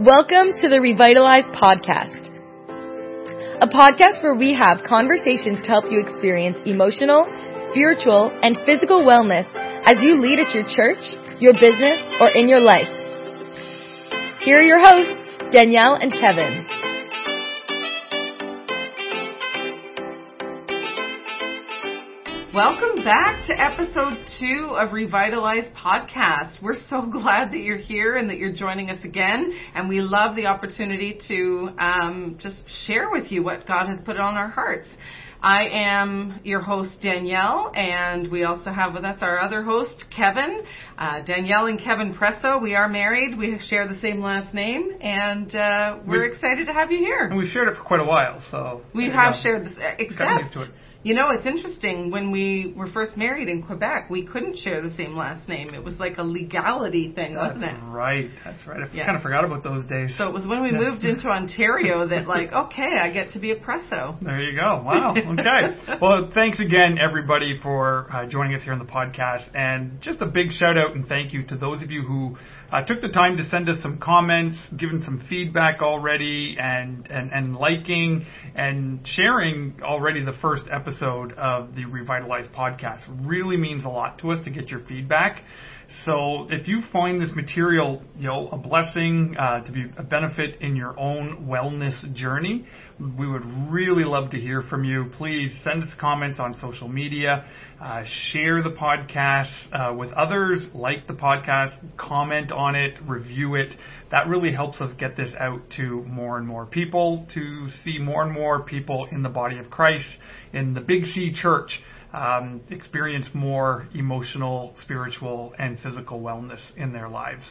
Welcome to the Revitalize Podcast, a podcast where we have conversations to help you experience emotional, spiritual, and physical wellness as you lead at your church, your business, or in your life. Here are your hosts, Danielle and Kevin. Welcome back to episode two of Revitalize Podcast. We're so glad that you're here and that you're joining us again. And we love the opportunity to um, just share with you what God has put on our hearts. I am your host, Danielle, and we also have with us our other host, Kevin. Uh, Danielle and Kevin Presseault. We are married. We share the same last name, and uh, we're we excited to have you here. And we've shared it for quite a while, so. We have shared this, except. You know, it's interesting. When we were first married in Quebec, we couldn't share the same last name. It was like a legality thing, That's wasn't it? That's right. That's right. I yeah. kind of forgot about those days. So it was when we yeah. moved into Ontario that, like, okay, I get to be a Presseault. There you go. Wow. Okay. well, thanks again, everybody, for uh, joining us here on the podcast, and just a big shout out and thank you to those of you who uh, took the time to send us some comments, given some feedback already, and, and, and liking and sharing already the first episode of the Revitalized podcast. Really means a lot to us to get your feedback. So if you find this material, you know, a blessing uh, to be a benefit in your own wellness journey, we would really love to hear from you. Please send us comments on social media, uh, share the podcast uh, with others, like the podcast, comment on it, review it. That really helps us get this out to more and more people, to see more and more people in the body of Christ, in the Big C Church um, experience more emotional, spiritual, and physical wellness in their lives.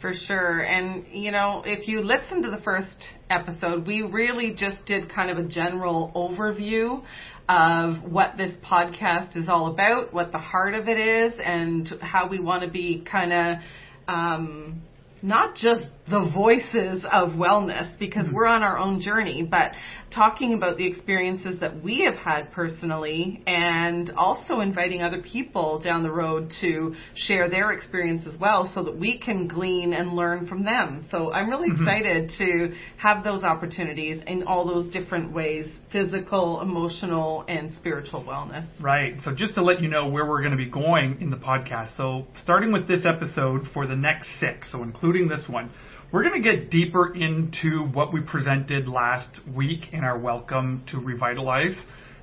For sure. And, you know, if you listen to the first episode, we really just did kind of a general overview of what this podcast is all about, what the heart of it is, and how we want to be kind of um, not just the voices of wellness because mm-hmm. we're on our own journey, but talking about the experiences that we have had personally and also inviting other people down the road to share their experience as well so that we can glean and learn from them. So I'm really mm-hmm. excited to have those opportunities in all those different ways physical, emotional, and spiritual wellness. Right. So just to let you know where we're going to be going in the podcast. So starting with this episode for the next six, so including this one, we're going to get deeper into what we presented last week in our Welcome to Revitalize,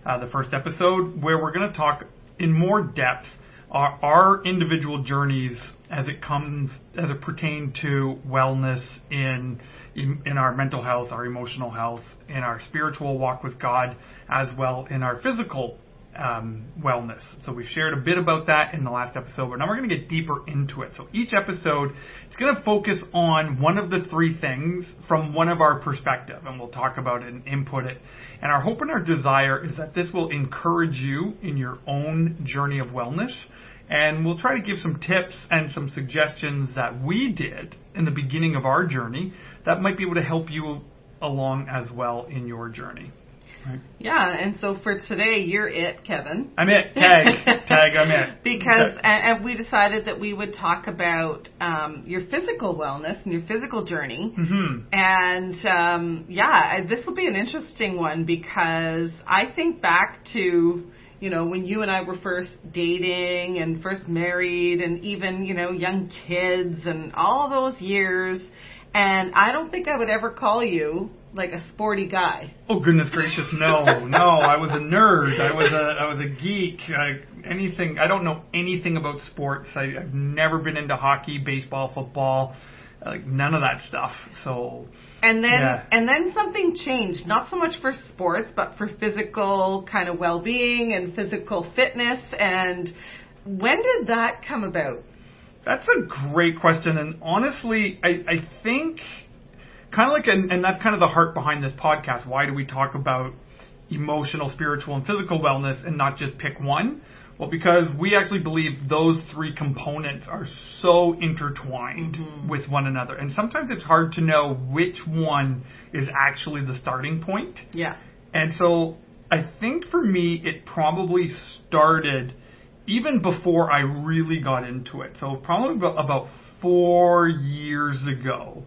uh, the first episode, where we're going to talk in more depth our, our individual journeys as it comes as it pertain to wellness in, in in our mental health, our emotional health, in our spiritual walk with God, as well in our physical um, wellness. So we've shared a bit about that in the last episode, but now we're going to get deeper into it. So each episode is going to focus on one of the three things from one of our perspective, and we'll talk about it and input it. And our hope and our desire is that this will encourage you in your own journey of wellness. And we'll try to give some tips and some suggestions that we did in the beginning of our journey that might be able to help you along as well in your journey. Right. Yeah, and so for today, you're it, Kevin. I'm it. Tag. Tag, I'm it. Because and, and, we decided that we would talk about um, your physical wellness and your physical journey. Mm-hmm. And um, yeah, this will be an interesting one because I think back to you know, when you and I were first dating and first married and even, you know, young kids and all those years. And I don't think I would ever call you like a sporty guy. Oh goodness gracious, no, no! I was a nerd. I was a I was a geek. I, anything. I don't know anything about sports. I, I've never been into hockey, baseball, football, like none of that stuff. So. And then yeah. and then something changed. Not so much for sports, but for physical kind of well-being and physical fitness. And when did that come about? That's a great question, and honestly, I, I think kind of like, and, and that's kind of the heart behind this podcast. Why do we talk about emotional, spiritual, and physical wellness and not just pick one? Well, because we actually believe those three components are so intertwined mm-hmm. with one another. And sometimes it's hard to know which one is actually the starting point. Yeah. And so I think for me, it probably started even before I really got into it. So probably about four years ago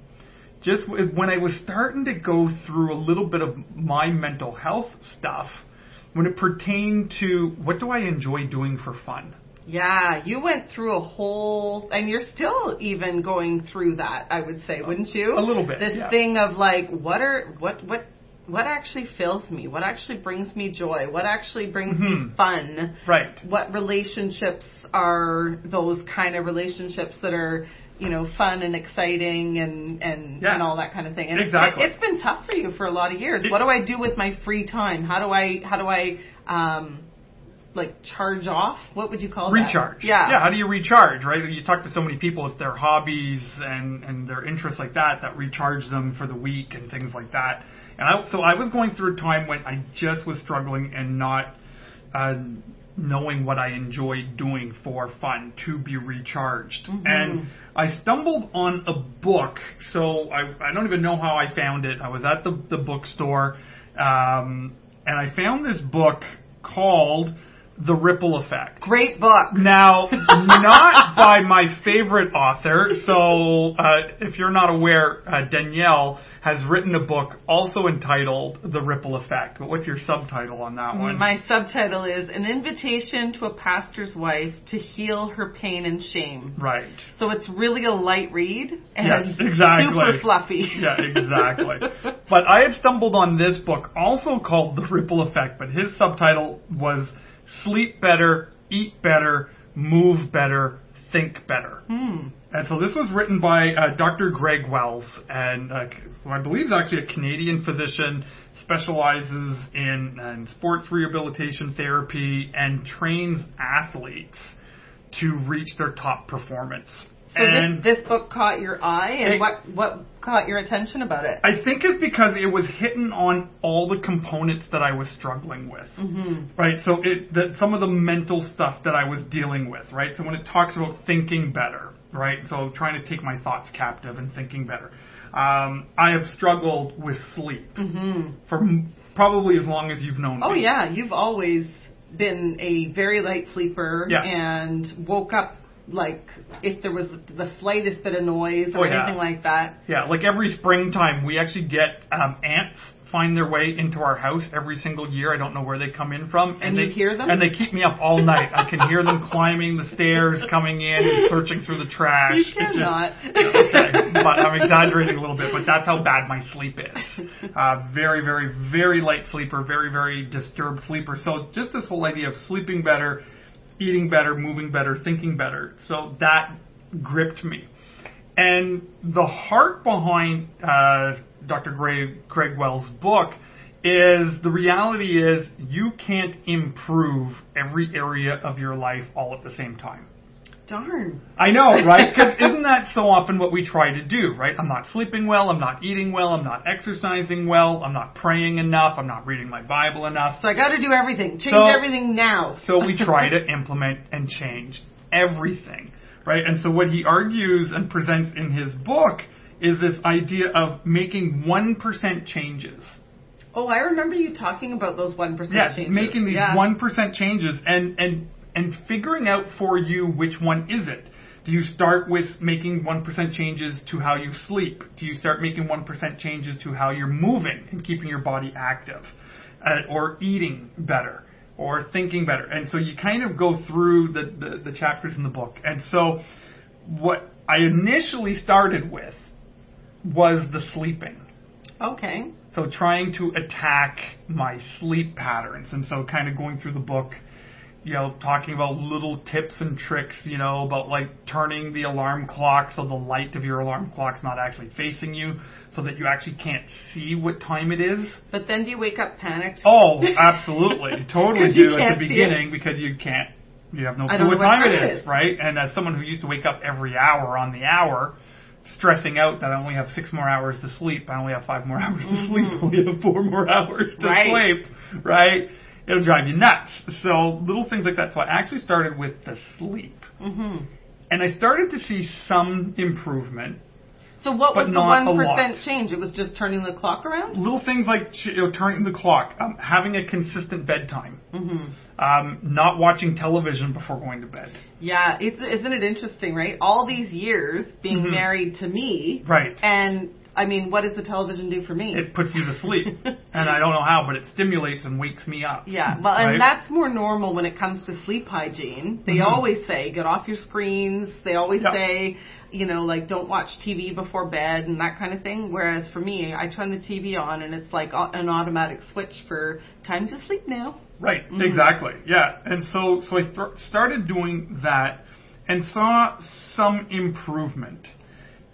just when I was starting to go through a little bit of my mental health stuff, when it pertained to what do I enjoy doing for fun. Yeah, you went through a whole, and you're still even going through that. I would say, wouldn't you? A little bit, This yeah. thing of like, what are what what what actually fills me? What actually brings me joy? What actually brings me Mhm. fun? Right. What relationships are those kind of relationships that are you know fun and exciting and and Yeah. and all that kind of thing? And Exactly. it, it's been tough for you for a lot of years. It- what do I do with my free time? How do I how do I um like charge off? What would you call that? recharge. Yeah. Yeah. How do you recharge? Right. You talk to so many people. It's their hobbies and and their interests like that that recharge them for the week and things like that. And I, so I was going through a time when I just was struggling and not uh, knowing what I enjoyed doing for fun to be recharged. Mm-hmm. And I stumbled on a book. So I I don't even know how I found it. I was at the the bookstore. Um, and I found this book called The Ripple Effect. Great book. Now, not by my favorite author. So, uh, if you're not aware, uh, Danielle has written a book also entitled The Ripple Effect. But what's your subtitle on that one? My subtitle is An Invitation to a Pastor's Wife to Heal Her Pain and Shame. right. So it's really a light read and Yes, exactly. super fluffy. Yeah, exactly. but I had stumbled on this book, also called The Ripple Effect, but his subtitle was Sleep Better, Eat Better, Move Better, Think Better. Hmm. And so this was written by uh, Dr. Greg Wells, and uh, I believe is actually a Canadian physician, specializes in, in sports rehabilitation therapy and trains athletes to reach their top performance. So and this, this book caught your eye, and It- what what caught your attention about it? I think it's because it was hitting on all the components that I was struggling with. hmm Right, so it that some of the mental stuff that I was dealing with, right? So when it talks about thinking better, right? So trying to take my thoughts captive and thinking better. Um, I have struggled with sleep hmm for m- probably as long as you've known me. Oh me. yeah, you've always been a very light sleeper Yeah. and woke up like if there was the slightest bit of noise or Oh, yeah. anything like that. Yeah, like every springtime, we actually get um, ants find their way into our house every single year. I don't know where they come in from. And they, you hear them? And they keep me up all night. I can hear them climbing the stairs, coming in, and searching through the trash. You It just- cannot. okay, but I'm exaggerating a little bit, but that's how bad my sleep is. Uh, very, very, very light sleeper, very, very disturbed sleeper. So just this whole idea of sleeping better, eating better, moving better, thinking better. So that gripped me. And the heart behind uh, Dr. Greg, Craig Wells' book is the reality is you can't improve every area of your life all at the same time. Darn. I know, right? Because isn't that so often what we try to do, right? I'm not sleeping well, I'm not eating well, I'm not exercising well, I'm not praying enough, I'm not reading my Bible enough. So I got to do everything. Change So- everything now. So we try to implement and change everything, right? And so what he argues and presents in his book is this idea of making 1% changes. Oh, I remember you talking about those one percent Yeah, changes. making these yeah. 1% changes and, and, and figuring out for you which one is it. Do you start with making 1% changes to how you sleep? Do you start making 1% changes to how you're moving and keeping your body active? Uh, or eating better? Or thinking better? And so you kind of go through the, the, the chapters in the book. And so what I initially started with was the sleeping. Okay. So trying to attack my sleep patterns, and so kind of going through the book, you know, talking about little tips and tricks, you know, about like turning the alarm clock so the light of your alarm clock's not actually facing you, so that you actually can't see what time it is. But then do you wake up panicked? Oh, absolutely, totally do at the beginning because you can't, you have no clue what know what time time it is, is. right? And as someone who used to wake up every hour on the hour, stressing out that I only have six more hours to sleep, I only have five more hours to sleep, I only have four more hours to Mm-hmm. Right. sleep, right? It'll drive you nuts. So little things like that. So I actually started with the sleep. hmm And I started to see some improvement. So what was the one change? It was just turning the clock around. Little things like you know, turning the clock, um, having a consistent bedtime, hmm um, not watching television before going to bed. Yeah, it's, isn't it interesting, right? All these years being Mhm. married to me, Right. and I mean, what does the television do for me? It puts you to sleep, and I don't know how, but it stimulates and wakes me up. Yeah, well, right? and that's more normal when it comes to sleep hygiene. They Mhm. always say get off your screens. They always Yeah. say, you know, like don't watch TV before bed and that kind of thing. Whereas for me, I turn the TV on and it's like an automatic switch for time to sleep now. Right, Mhm. exactly. Yeah, and so so I th- started doing that and saw some improvement.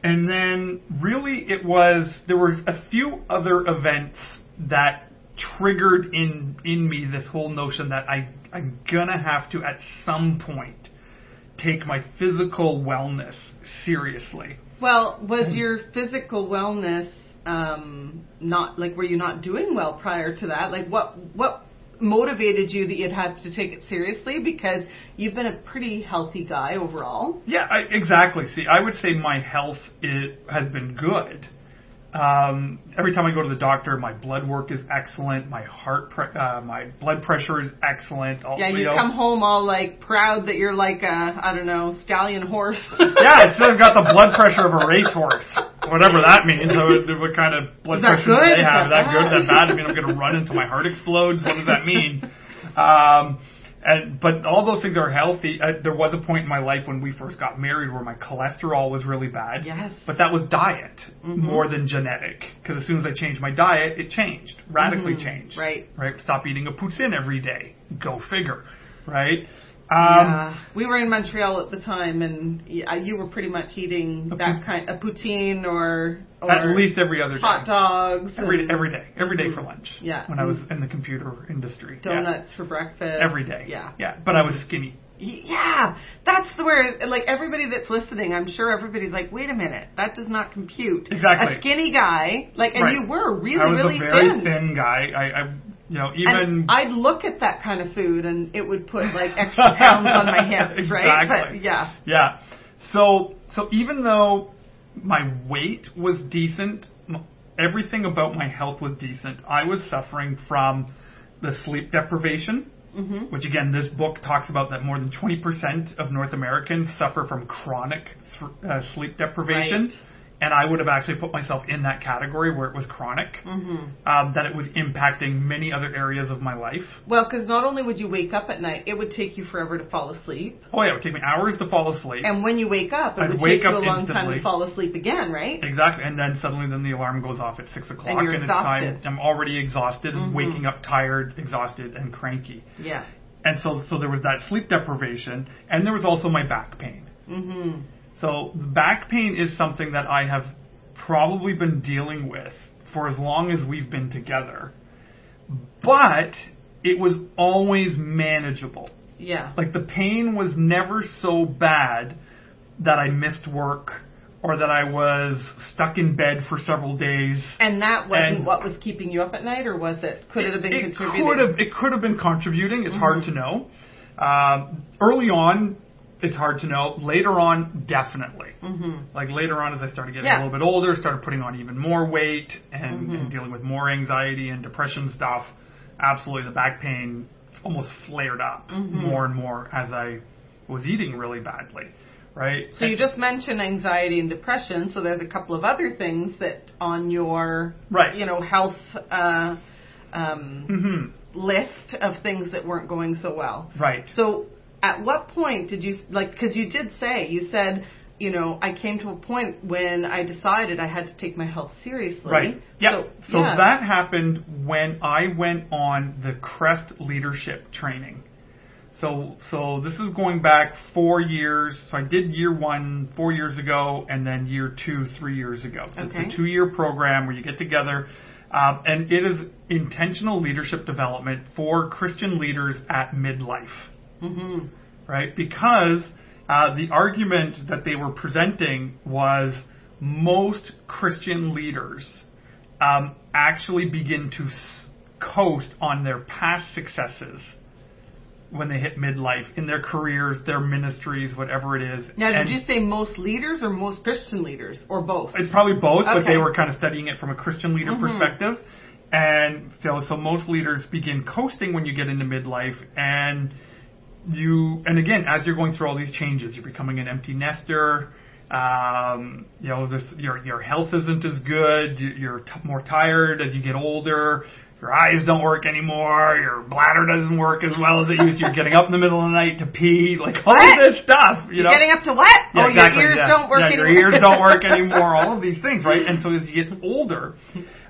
And then really it was there were a few other events that triggered in in me this whole notion that I I'm gonna have to at some point take my physical wellness seriously. Well, was your physical wellness um, not like were you not doing well prior to that? Like what what motivated you that you'd have to take it seriously because you've been a pretty healthy guy overall. Yeah, I, exactly. See, I would say my health is, has been good. Um, every time I go to the doctor, my blood work is excellent. My heart, pre- uh, my blood pressure is excellent. All, Yeah, you know. come home all like proud that you're like a I don't know stallion horse. Yeah, I still have got the blood pressure of a racehorse, whatever that means. So what- kind of blood pressure do they have? Is that that good? Is that bad? bad? I mean, I'm going to run until my heart explodes. What does that mean? Um, and but all those things are healthy. Uh, there was a point in my life when we first got married where my cholesterol was really bad. Yes. But that was diet Mhm. more than genetic. Because as soon as I changed my diet, it changed radically Mhm. changed. Right. Right. Stop eating a poutine every day. Go figure. Right. Um, yeah, we were in Montreal at the time, and yeah, you were pretty much eating A that kind of poutine or, or At least every other day. hot dogs, every every day every day for Mhm. lunch. Yeah. When I was in the computer industry. Yeah. donuts for breakfast Every day. Yeah, Yeah. But I was skinny. Yeah, that's the where like everybody that's listening, I'm sure everybody's like, wait a minute, that does not compute. Exactly. A skinny guy, like, and Right. you were really, I was really a very thin. thin, guy. I, I, you know, even and I'd look at that kind of food and it would put like extra pounds on my hips, right? Exactly. But yeah. Yeah. So so even though my weight was decent, everything about my health was decent. I was suffering from the sleep deprivation, Mhm. which again, this book talks about that more than 20% of North Americans suffer from chronic th- uh, sleep deprivation. Right. And I would have actually put myself in that category where it was chronic, Mhm. um, that it was impacting many other areas of my life. Well, because not only would you wake up at night, it would take you forever to fall asleep. Oh yeah, it would take me hours to fall asleep. And when you wake up, it I'd would wake take you a long time to fall asleep again, right? Exactly, and then suddenly, then the alarm goes off at six o'clock, you're it's time. I'm already exhausted, and Mhm. waking up tired, exhausted, and cranky. Yeah. And so, so there was that sleep deprivation, and there was also my back pain. Mhm. So back pain is something that I have probably been dealing with for as long as we've been together, but it was always manageable. Yeah. Like the pain was never so bad that I missed work or that I was stuck in bed for several days. And that wasn't And- what was keeping you up at night, or was it? Could it, have been it contributing? could have it could have been contributing. It's hard to Mm-hmm. know. Um, early on, it's hard to know. Later on, definitely. hmm Like later on, as I started getting Yeah. a little bit older, started putting on even more weight and, Mhm. and dealing with more anxiety and depression stuff. Absolutely, the back pain almost flared up Mhm. more and more as I was eating really badly. Right. So you just mentioned anxiety and depression. So there's a couple of other things that on your Right. you know health uh, um, hmm list of things that weren't going so well. Right. So at what point did you like? Because you did say you said. You know, I came to a point when I decided I had to take my health seriously. Right. Yeah. So, So, yeah. that happened when I went on the Crest leadership training. So so this is going back four years. So I did year one four years ago, and then year two three years ago. So Okay. it's a two year program where you get together, um, and it is intentional leadership development for Christian leaders at midlife hmm right? Because uh, the argument that they were presenting was most Christian leaders um, actually begin to s- coast on their past successes when they hit midlife in their careers, their ministries, whatever it is. Now, did And you say most leaders or most Christian leaders or both? It's probably both, but they were kind of studying it from a Christian leader Mhm. perspective. And so, so most leaders begin coasting when you get into midlife, and you, and again, as you're going through all these changes, you're becoming an empty nester, Um, you know, this, your your health isn't as good. You- You're t- more tired as you get older. Your eyes don't work anymore. Your bladder doesn't work as well as it used. to. You're getting up in the middle of the night to pee. Like all this stuff. You You're know, getting up to what? yeah, oh, exactly, your ears yeah. don't work yeah, anymore. Your ears don't work anymore. All of these things, right? And so as you get older,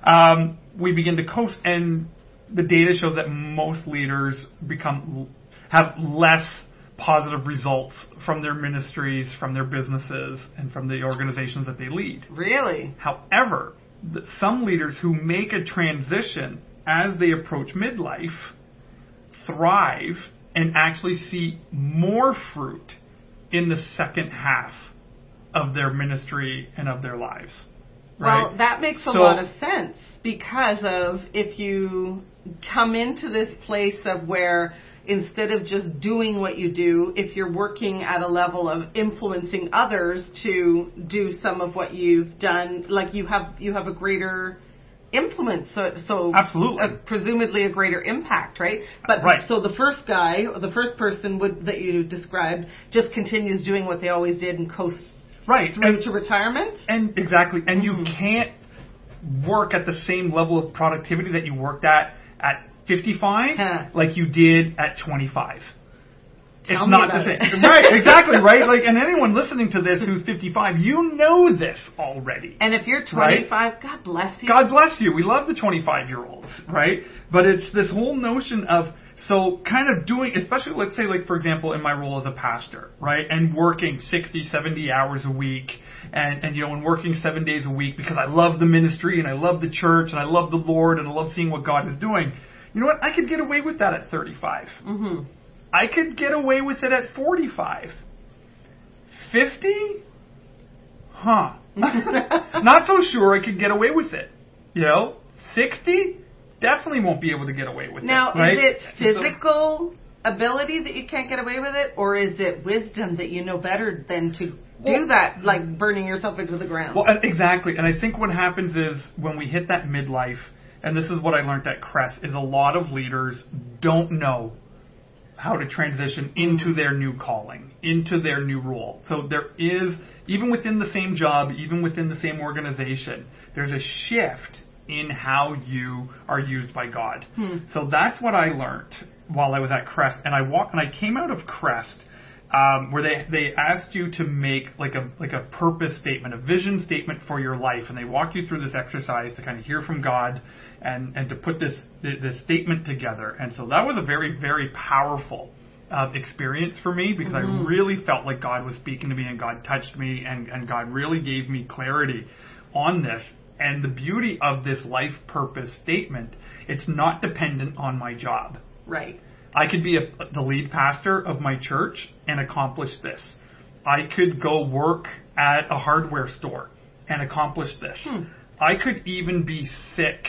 um, we begin to coast, and the data shows that most leaders become have less positive results from their ministries, from their businesses, and from the organizations that they lead. Really? However, some leaders who make a transition as they approach midlife thrive and actually see more fruit in the second half of their ministry and of their lives. Right? Well, that makes a So- lot of sense because of if you come into this place of where instead of just doing what you do, if you're working at a level of influencing others to do some of what you've done, like you have you have a greater influence, so so Absolutely. uh, presumably a greater impact, right? But Right. so the first guy, or the first person would that you described, just continues doing what they always did and coasts right. through And, to retirement. and exactly. And Mm-hmm. you can't work at the same level of productivity that you worked at at 55 Huh. like you did at 25. It's Tell me not the same. right, exactly, right? Like, and anyone listening to this who's 55, you know this already. And if you're Right. 25, God bless you. God bless you. We love the 25 year olds, right? But it's this whole notion of, so kind of doing, especially let's say like, for example, in my role as a pastor, right? And working 60, 70 hours a week and, and you know, and working seven days a week because I love the ministry and I love the church and I love the Lord and I love seeing what God is doing. You know what? I could get away with that at 35. hmm I could get away with it at 45. 50? Huh. Not so sure I could get away with it. You know, 60? Definitely won't be able to get away with Now, it. Right? is it And so- physical ability that you can't get away with it, or is it wisdom that you know better than to do that, like burning yourself into the ground? Well, uh, exactly. And I think what happens is when we hit that midlife, and this is what I learned at Crest, is a lot of leaders don't know how to transition into their new calling, into their new role. So there is, even within the same job, even within the same organization, there's a shift in how you are used by God. Hmm. So that's what I learned while I was at Crest, and I walked, and I came out of Crest um, where they they asked you to make like a like a purpose statement, a vision statement for your life, and they walk you through this exercise to kind of hear from God and and to put this this statement together. And so that was a very very powerful uh, experience for me because I really felt like God was speaking to me and God touched me and and God really gave me clarity on this. And the beauty of this life purpose statement, it's not dependent on my job. right. I could be a, the lead pastor of my church and accomplish this. I could go work at a hardware store and accomplish this. I could even be sick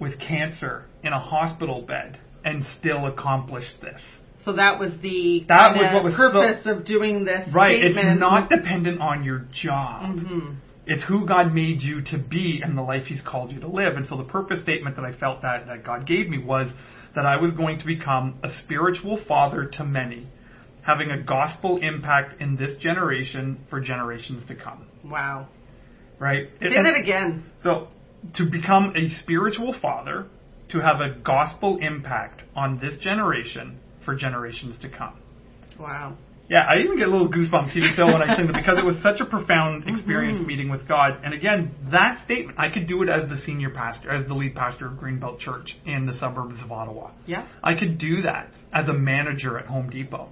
with cancer in a hospital bed and still accomplish this. So that was the That was what was so- purpose of doing this Right. statement. It's not dependent on your job. Mhm. It's who God made you to be and the life He's called you to live. And so the purpose statement that I felt that, that God gave me was that I was going to become a spiritual father to many, having a gospel impact in this generation for generations to come. Wow. Right? Say And- that again. So to become a spiritual father, to have a gospel impact on this generation for generations to come. Wow. Yeah, I even get a little goosebumps even so when I sing it because it was such a profound experience meeting with God. And again, that statement, I could do it as the senior pastor, as the lead pastor of Greenbelt Church in the suburbs of Ottawa. Yeah. I could do that as a manager at Home Depot.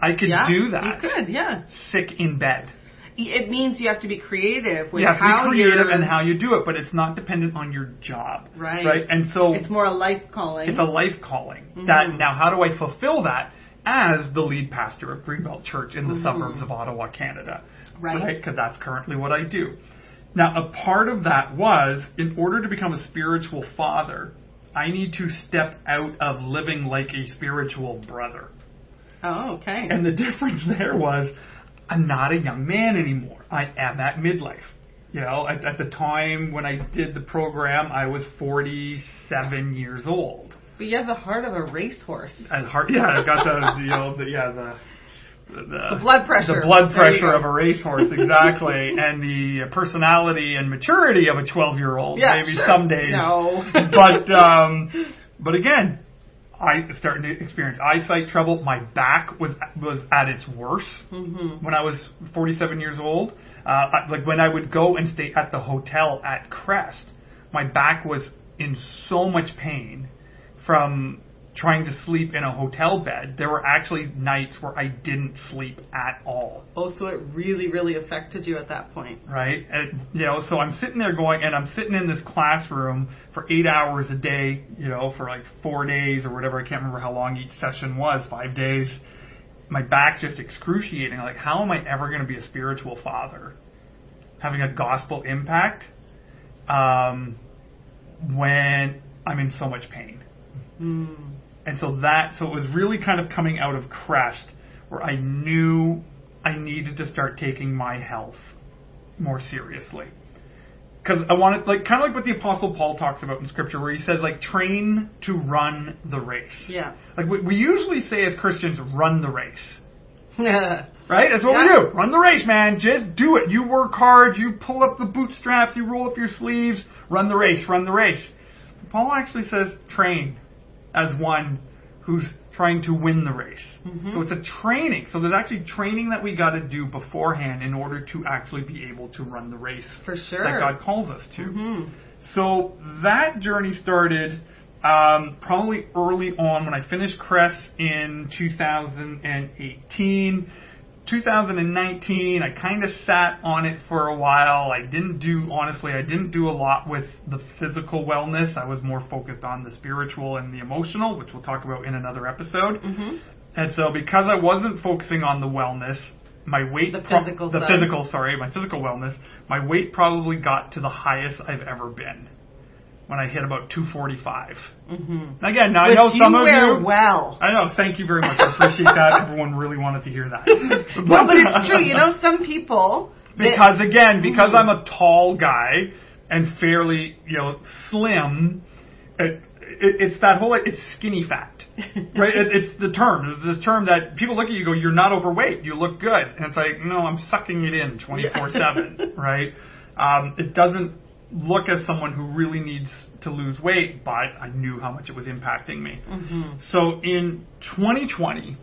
I could yeah. do that You could, yeah. sick in bed. It means you have to be creative with You have to how be creative and how you do it, but it's not dependent on your job. Right. Right. And so It's more a life calling. it's a life calling. Mhm. That now, how do I fulfill that as the lead pastor of Greenbelt Church in the Mhm. suburbs of Ottawa, Canada? Right. Because that's currently what I do. Now, a part of that was in order to become a spiritual father, I need to step out of living like a spiritual brother. oh, okay. And the difference there was I'm not a young man anymore. I am at midlife. You know, at, at the time when I did the program, I was 47 years old. But you have the heart of a racehorse. As hard, yeah, I got the, the, know, the yeah, the The blood pressure. The blood pressure of a racehorse, exactly, and the personality and maturity of a 12 year old. Yeah, maybe sure. some days. No. but um, but again, I starting to experience eyesight trouble. My back was was at its worst Mm-hmm. when I was 47 years old. Uh, I- like when I would go and stay at the hotel at Crest, my back was in so much pain from trying to sleep in a hotel bed. There were actually nights where I didn't sleep at all Oh, so it really, really affected you at that point. right? And, you know, so I'm sitting there going, and I'm sitting in this classroom for eight hours a day, you know, for like four days or whatever. I can't remember how long each session was, five days. My back just excruciating. Like, how am I ever going to be a spiritual father? Having a gospel impact um, when I'm in so much pain. Mm. And so that, so it was really kind of coming out of Crest where I knew I needed to start taking my health more seriously. Because I wanted, like, kind of like what the Apostle Paul talks about in Scripture, where he says, like, train to run the race. Yeah. Like, we, we usually say as Christians, run the race. yeah. Right? That's what Yeah. we do. Run the race, man. Just do it. You work hard. You pull up the bootstraps. You roll up your sleeves. Run the race. Run the race. Paul actually says train as one who's trying to win the race. So it's a training. So there's actually training that we got to do beforehand in order to actually be able to run the race For sure. that God calls us to. Mhm. So that journey started um, probably early on when I finished Crest in 2018. 2019, I kind of sat on it for a while. I didn't do, honestly, I didn't do a lot with the physical wellness. I was more focused on the spiritual and the emotional, which we'll talk about in another episode. Mhm. And so because I wasn't focusing on the wellness, my weight The pro- physical the physical, sorry, my physical wellness, my weight probably got to the highest I've ever been when I hit about 245. Mhm. Again, now I Which know some you of wear you well. I know, thank you very much. I appreciate that. Everyone really wanted to hear that. No, but it's true. You know, some people. that- because again, because Mhm. I'm a tall guy and fairly, you know, slim, it, it, it's that whole it's skinny fat, right? It, it's the term. It's this term that people look at you and go, "You're not overweight. You look good," and it's like, no, I'm sucking it in 24 seven, right? Um, it doesn't look as someone who really needs to lose weight, but I knew how much it was impacting me. Mhm. So in 2020,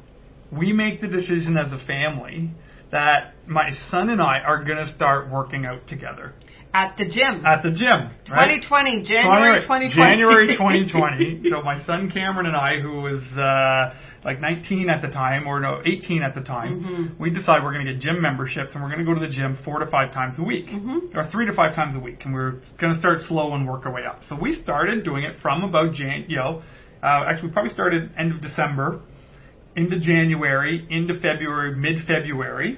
we make the decision as a family that my son and I are going to start working out together At the gym. at the gym. Right? 2020, January 2020. January 2020. so my son Cameron and I, who was uh, like 19 at the time, or no, 18 at the time, Mhm. we decided we're going to get gym memberships and we're going to go to the gym four to five times a week, Mhm. or three to five times a week, and we're going to start slow and work our way up. So we started doing it from about Jan, you know, uh, actually we probably started end of December into January, into February, mid-February,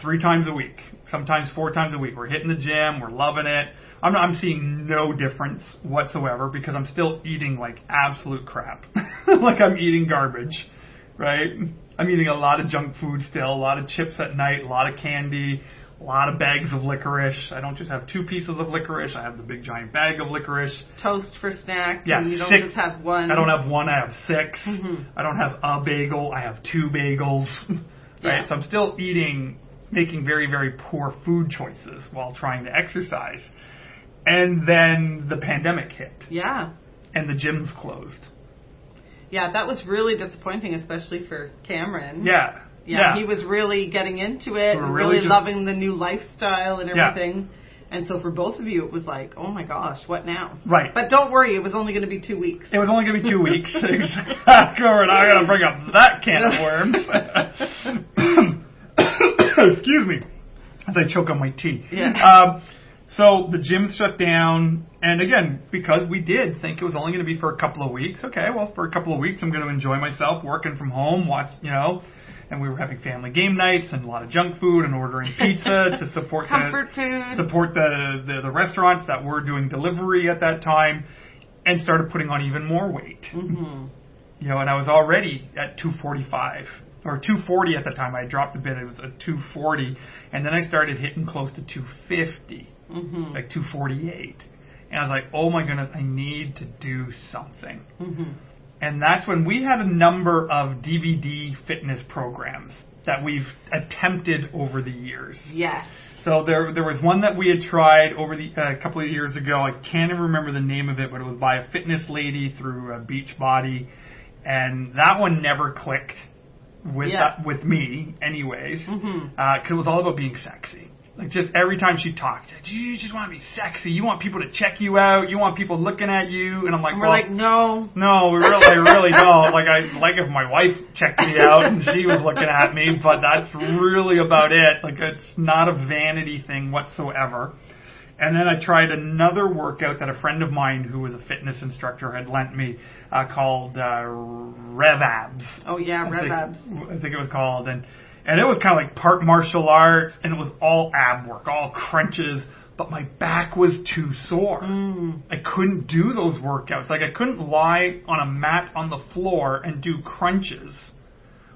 three times a week, sometimes four times a week. We're hitting the gym, we're loving it. I'm, I'm seeing no difference whatsoever because I'm still eating like absolute crap. like I'm eating garbage, right? I'm eating a lot of junk food still, a lot of chips at night, a lot of candy, a lot of bags of licorice. I don't just have two pieces of licorice, I have the big giant bag of licorice. Toast for snack. Yeah, and you don't six- just have one. I don't have one, I have 6 Mhm. I don't have a bagel, I have two bagels. right? Yeah. So I'm still eating, making very, very poor food choices while trying to exercise. And then the pandemic hit Yeah. and the gyms closed. Yeah, that was really disappointing, especially for Cameron. Yeah. Yeah, he was really getting into it and really really loving the new lifestyle and Yeah. everything. And so for both of you, it was like, oh my gosh, what now? Right. But don't worry, it was only going to be two weeks. It was only going to be two weeks. exactly. We're not going to bring up that can of worms. Excuse me. As I choke on my tea. Yeah. Um, so the gym shut down, and again, because we did think it was only going to be for a couple of weeks. Okay, well, for a couple of weeks, I'm going to enjoy myself working from home, watch, you know, and we were having family game nights and a lot of junk food and ordering pizza to support Comfort the food. support the, the the restaurants that were doing delivery at that time, and started putting on even more weight. hmm You know, and I was already at 245 or 240 at the time. I dropped a bit. It was at 240, and then I started hitting close to 250, hmm like 248. And I was like, oh my goodness, I need to do something. hmm and that's when we had a number of DVD fitness programs that we've attempted over the years. Yes. So there, there was one that we had tried over the a uh, couple of years ago. I can't even remember the name of it, but it was by a fitness lady through uh, Beachbody, and that one never clicked with Yeah. uh, with me, anyways, because Mhm. it was all about being sexy. Like just every time she talked, you just want to be sexy. You want people to check you out. You want people looking at you, and I'm like, And we're well, like, no. no, we really, I really don't. Like I like if my wife checked me out and she was looking at me, but that's really about it. Like it's not a vanity thing whatsoever. And then I tried another workout that a friend of mine who was a fitness instructor had lent me uh, called uh, Rev Abs. Oh yeah, I Rev think, Abs. I think it was called, and and it was kind of like part martial arts, and it was all ab work, all crunches. But my back was too sore. Mm. I couldn't do those workouts. Like I couldn't lie on a mat on the floor and do crunches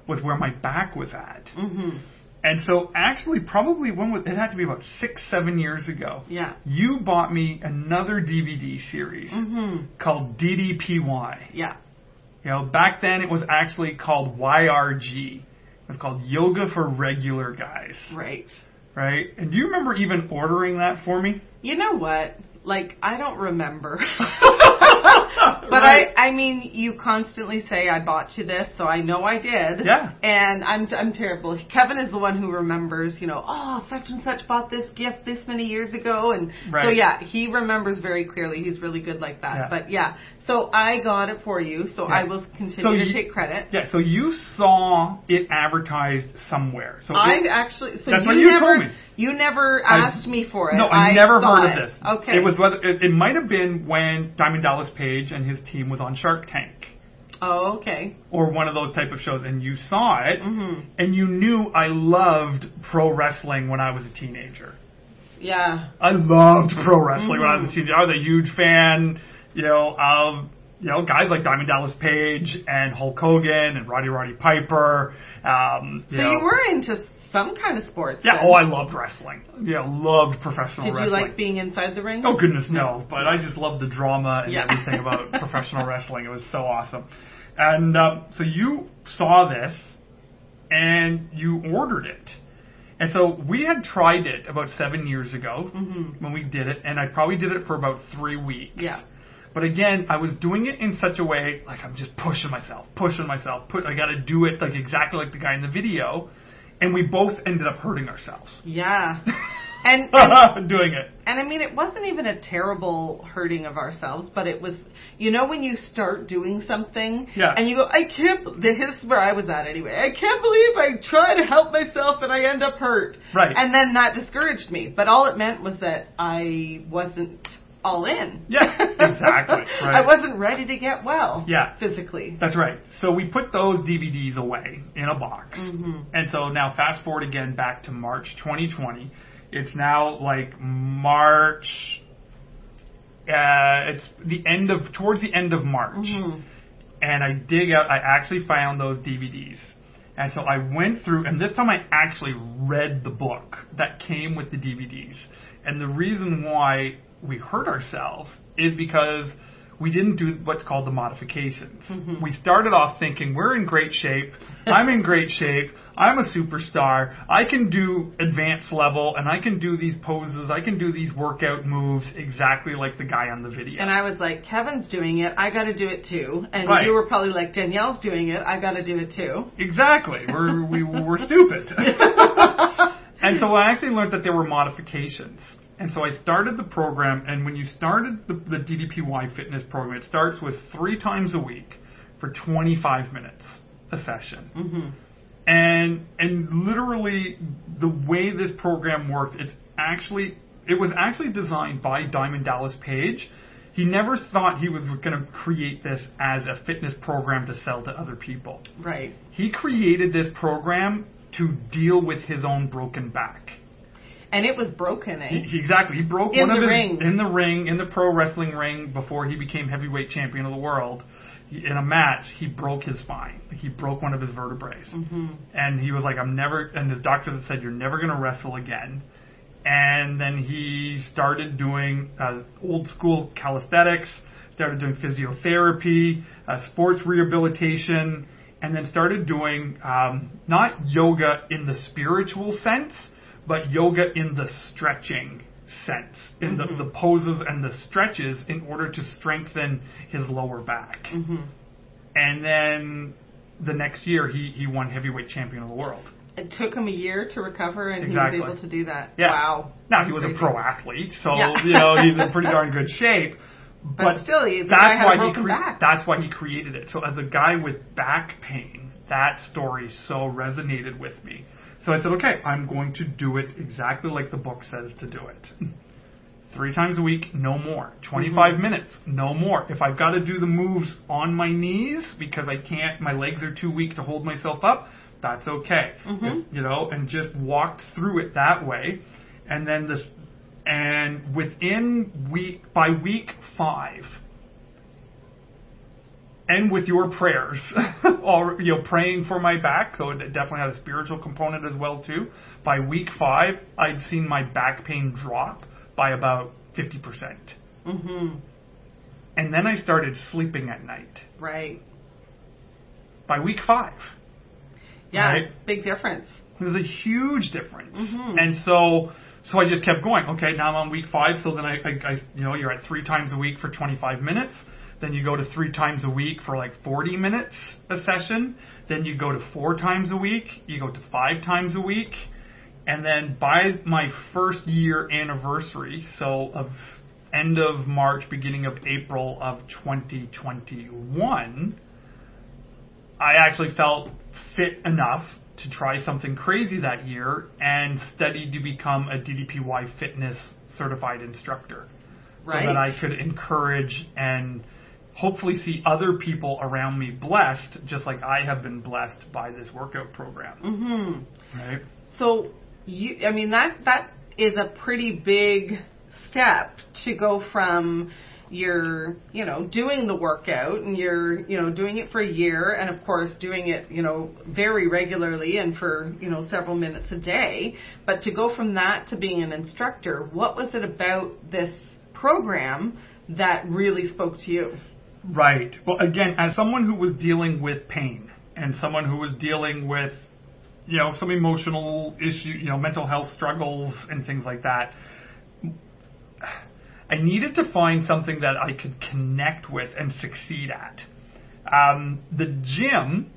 with where my back was at. Mhm. And so actually probably when was it had to be about six, seven years ago. Yeah. You bought me another DVD series Mhm. called DDPY. Yeah. You know, back then it was actually called YRG. It was called Yoga for Regular Guys. Right. Right? And do you remember even ordering that for me? You know what? Like I don't remember. but Right. I I mean you constantly say I bought you this, so I know I did. Yeah. And I'm I'm terrible. Kevin is the one who remembers, you know, oh such and such bought this gift this many years ago and so yeah, he remembers very clearly. He's really good like that. Yeah. But yeah. So I got it for you, so Yeah. I will continue So to you- take credit. Yeah, so you saw it advertised somewhere. So I it- actually so That's you what you never told me. you never I- asked me for it. No, I, never heard it. of this. Okay. It was whether it, it might have been when Diamond Dallas Page and his team was on Shark Tank Oh, okay. or one of those type of shows, and you saw it, Mhm. and you knew I loved pro wrestling when I was a teenager. Yeah. I loved pro wrestling when I was a teenager. I was a huge fan, you know, of you know guys like Diamond Dallas Page and Hulk Hogan and Roddy Roddy Piper. Um, So know. you were into some kind of sports. Yeah. then. Oh, I loved wrestling. Yeah, loved professional wrestling. Did you like being inside the ring? Oh goodness, no! But I just loved the drama and Yeah. everything about professional wrestling. It was so awesome. And um, so you saw this, and you ordered it. And so we had tried it about seven years ago Mhm. when we did it, and I probably did it for about three weeks. Yeah. But again, I was doing it in such a way like I'm just pushing myself, pushing myself. Put I got to do it like exactly like the guy in the video, and we both ended up hurting ourselves Yeah. And, and doing it. and I mean, it wasn't even a terrible hurting of ourselves, but it was, you know, when you start doing something, Yeah. and you go, I can't. This is where I was at anyway. I can't believe I try to help myself and I end up hurt. Right. And then that discouraged me. But all it meant was that I wasn't all in. Yeah, exactly, right. I wasn't ready to get well. Yeah. Physically. That's right. So we put those DVDs away in a box. Mhm. And so now fast forward again back to March 2020. It's now like March. Uh, it's the end of towards the end of March, Mhm. and I dig out. I actually found those DVDs, and so I went through, and this time I actually read the book that came with the DVDs. And the reason why we hurt ourselves is because we didn't do what's called the modifications. Mhm. We started off thinking we're in great shape. I'm in great shape. I'm a superstar. I can do advanced level and I can do these poses. I can do these workout moves exactly like the guy on the video. And I was like, Kevin's doing it. I got to do it too. And Right. you were probably like, Danielle's doing it. I got to do it too. Exactly. We're we, we're stupid. and so I actually learned that there were modifications. And so I started the program, and when you started the, the DDPY fitness program, it starts with three times a week for 25 minutes a session. hmm And and literally the way this program works, it's actually it was actually designed by Diamond Dallas Page. He never thought he was going to create this as a fitness program to sell to other people. Right. He created this program to deal with his own broken back. And it was broken, eh? He, he- exactly. He broke In one of the his ring. in the ring in the pro wrestling ring before he became heavyweight champion of the world. He, in a match, he broke his spine. Like, he broke one of his vertebrae, hmm and he was like, "I'm never." And his doctors said, "You're never going to wrestle again." And then he started doing uh, old school calisthenics, started doing physiotherapy, uh, sports rehabilitation, and then started doing um, not yoga in the spiritual sense, but yoga in the stretching sense, in Mm-hmm. the, the poses and the stretches in order to strengthen his lower back. Mm-hmm. And then the next year, he, he won heavyweight champion of the world. It took him a year to recover, and Exactly. he was able to do that. Yeah. Wow. Now he was crazy. a pro athlete, so Yeah. you know he's in pretty darn good shape. But still, he- that's why he cre- back. that's why he created it. So as a guy with back pain, that story so resonated with me. So I said, okay, I'm going to do it exactly like the book says to do it. Three times a week, no more. 25 Mm-hmm. minutes, no more. If I've got to do the moves on my knees because I can't, my legs are too weak to hold myself up, that's okay. Mm-hmm. You know, and just walked through it that way. And then this, and within week, by week five, and with your prayers, or you know, praying for my back. So it definitely had a spiritual component as well too. By week five, I'd seen my back pain drop by about fifty percent, Mm-hmm. and then I started sleeping at night. Right. By week five, Yeah. Right. Big difference. It was a huge difference. Mhm. And so, so I just kept going. Okay, now I'm on week five. So then I, I, I, you know, you're at three times a week for 25 minutes. Then you go to three times a week for like 40 minutes a session. Then you go to four times a week. You go to five times a week. And then by my first year anniversary, so of end of March, beginning of April of 2021, I actually felt fit enough to try something crazy that year and studied to become a DDPY fitness certified instructor. Right. So that I could encourage and hopefully see other people around me blessed, just like I have been blessed by this workout program. Mm-hmm. Right? So you, I mean, that that is a pretty big step to go from you're, you know, doing the workout and you're, you know, doing it for a year and of course doing it, you know, very regularly and for, you know, several minutes a day. But to go from that to being an instructor, what was it about this program that really spoke to you? Right. Well, again, as someone who was dealing with pain and someone who was dealing with, you know, some emotional issue, you know, mental health struggles and things like that, I needed to find something that I could connect with and succeed at. Um, the gym,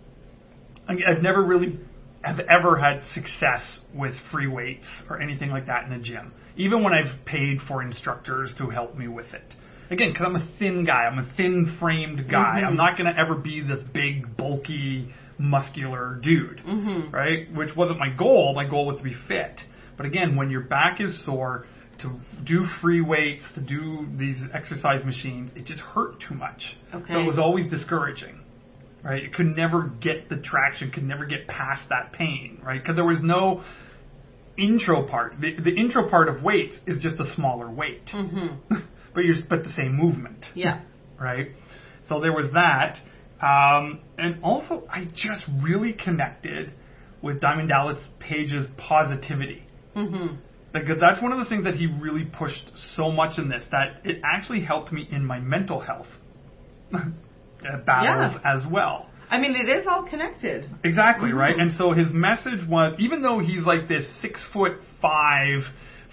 I've never really have ever had success with free weights or anything like that in a gym, even when I've paid for instructors to help me with it. Again, because I'm a thin guy, I'm a thin framed guy. Mhm. I'm not going to ever be this big, bulky, muscular dude, Mhm. right? Which wasn't my goal. My goal was to be fit. But again, when your back is sore, to do free weights, to do these exercise machines, it just hurt too much. Okay. So it was always discouraging right? It could never get the traction, could never get past that pain, right? Because there was no intro part. The, the intro part of weights is just a smaller weight, Mm-hmm. but you're but the same movement, Yeah. right? So there was that, um, and also I just really connected with Diamond Dallas Page's positivity. Mm-hmm. Because that's one of the things that he really pushed so much in this that it actually helped me in my mental health uh, battles as well. I mean, it is all connected. Exactly, Mhm. right? And so his message was even though he's like this six foot five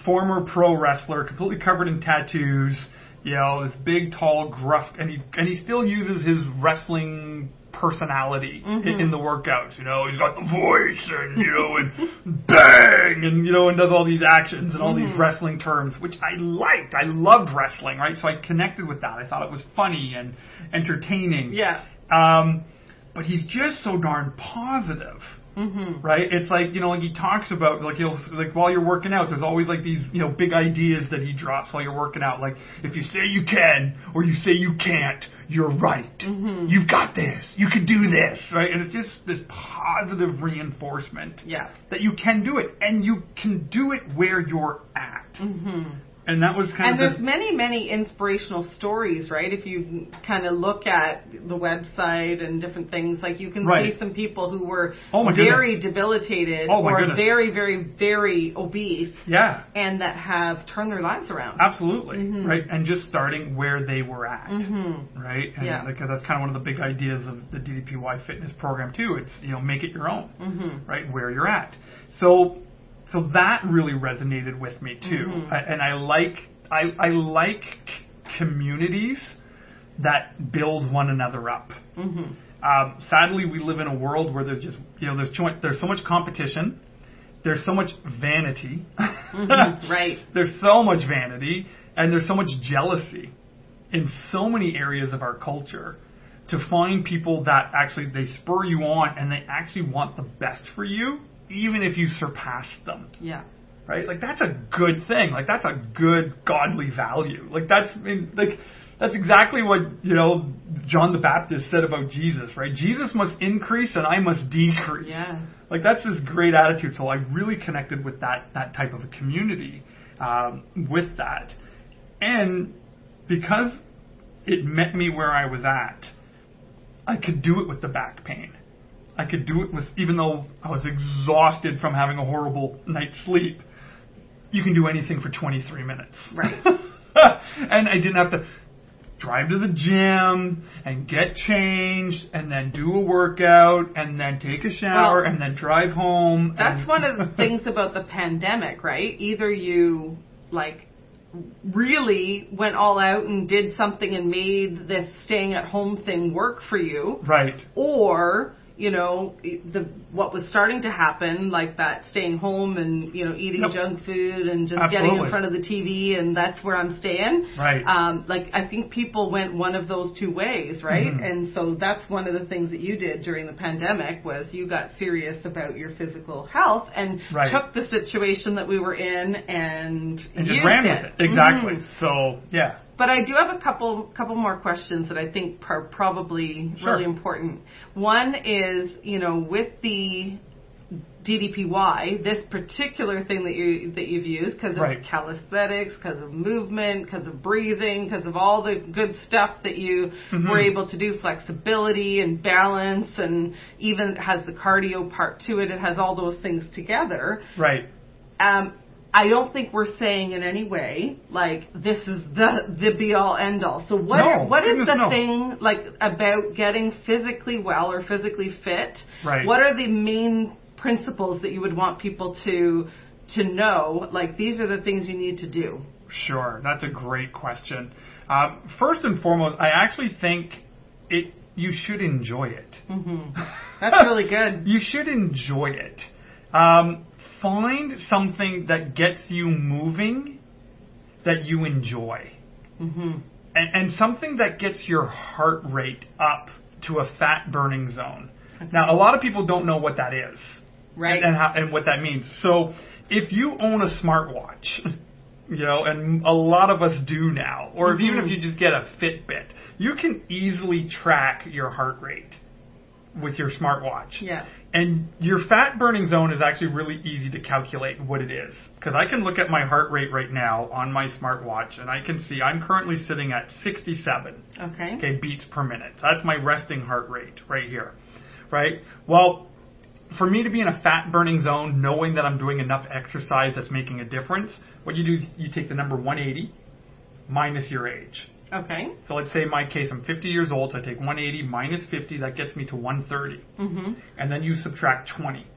former pro wrestler, completely covered in tattoos, you know, this big, tall, gruff, and he and he still uses his wrestling personality in, Mhm. in the workouts. You know, he's got the voice and you know and bang and you know and does all these actions and all these Mhm. wrestling terms, which I liked. I loved wrestling, right? So I connected with that. I thought it was funny and entertaining. Yeah. Um, but he's just so darn positive, Mm-hmm. right? It's like you know, like he talks about like he'll like while you're working out, there's always like these you know big ideas that he drops while you're working out. Like if you say you can or you say you can't, you're right. Mhm. You've got this. You can do this, right? And it's just this positive reinforcement Yeah. that you can do it, and you can do it where you're at Mm-hmm. And that was kind and of And there's the- many many inspirational stories right if you kind of look at the website and different things like you can Right. see some people who were Oh, very goodness. debilitated Oh, or goodness. very very very obese yeah, and that have turned their lives around absolutely, Mhm. right, and just starting where they were at. mm-hmm. right? And Yeah. because that's kind of one of the big ideas of the DDPY fitness program too. It's you know make it your own, Mm-hmm. right? Where you're at. So so that really resonated with me too, Mhm. I, and I like I I like c- communities that build one another up. Mm-hmm. Um, sadly, we live in a world where there's just you know there's much, there's so much competition, there's so much vanity, Mhm, right. There's so much vanity and there's so much jealousy in so many areas of our culture. To find people that actually they spur you on and they actually want the best for you, even if you surpass them yeah right? Like that's a good thing. Like that's a good godly value. Like that's I mean, like that's exactly what you know John the Baptist said about Jesus, right? Jesus must increase and I must decrease. Yeah. Like that's this great attitude. So I really connected with that that type of a community um, with that, and because it met me where I was at, I could do it with the back pain. I could do it with, even though I was exhausted from having a horrible night's sleep, you can do anything for 23 minutes. Right. and I didn't have to drive to the gym and get changed and then do a workout and then take a shower Well, and then drive home. That's one of the things about the pandemic, right? Either you like really went all out and did something and made this staying at home thing work for you, Right. or you know the what was starting to happen like that staying home and you know eating Yep. junk food and just getting in front of the TV and that's where I'm staying Right. um like I think people went one of those two ways right Mhm. and so that's one of the things that you did during the pandemic was you got serious about your physical health and Right. took the situation that we were in and And just ran it. with it. Exactly. Mhm. So, yeah. But I do have a couple couple more questions that I think are probably Sure. really important. One is, you know, with the DDPY, this particular thing that you that you've used because of Right. calisthenics, because of movement, because of breathing, because of all the good stuff that you Mhm. were able to do, flexibility and balance, and even has the cardio part to it. It has all those things together Right. um, I don't think we're saying in any way like this is the the be all end all. So what No, what is the no. thing like about getting physically well or physically fit? Right. What are the main principles that you would want people to to know? Like these are the things you need to do. Sure, that's a great question. Um, first and foremost, I actually think it you should enjoy it. hmm That's really good. You should enjoy it. Um, find something that gets you moving that you enjoy, hmm and, and something that gets your heart rate up to a fat burning zone. Now, a lot of people don't know what that is. Right. and, and, how, and what that means. So if you own a smartwatch, you know, and a lot of us do now, or if, even if you just get a Fitbit, you can easily track your heart rate with your smartwatch. Yeah. And your fat burning zone is actually really easy to calculate what it is. Because I can look at my heart rate right now on my smartwatch and I can see I'm currently sitting at 67 Okay. okay, beats per minute. That's my resting heart rate right here, right? Well, for me to be in a fat burning zone, knowing that I'm doing enough exercise that's making a difference, what you do is you take the number 180 minus your age. Okay. So let's say in my case I'm 50 years old, so I take 180 minus 50, that gets me to 130. hmm And then you subtract 20.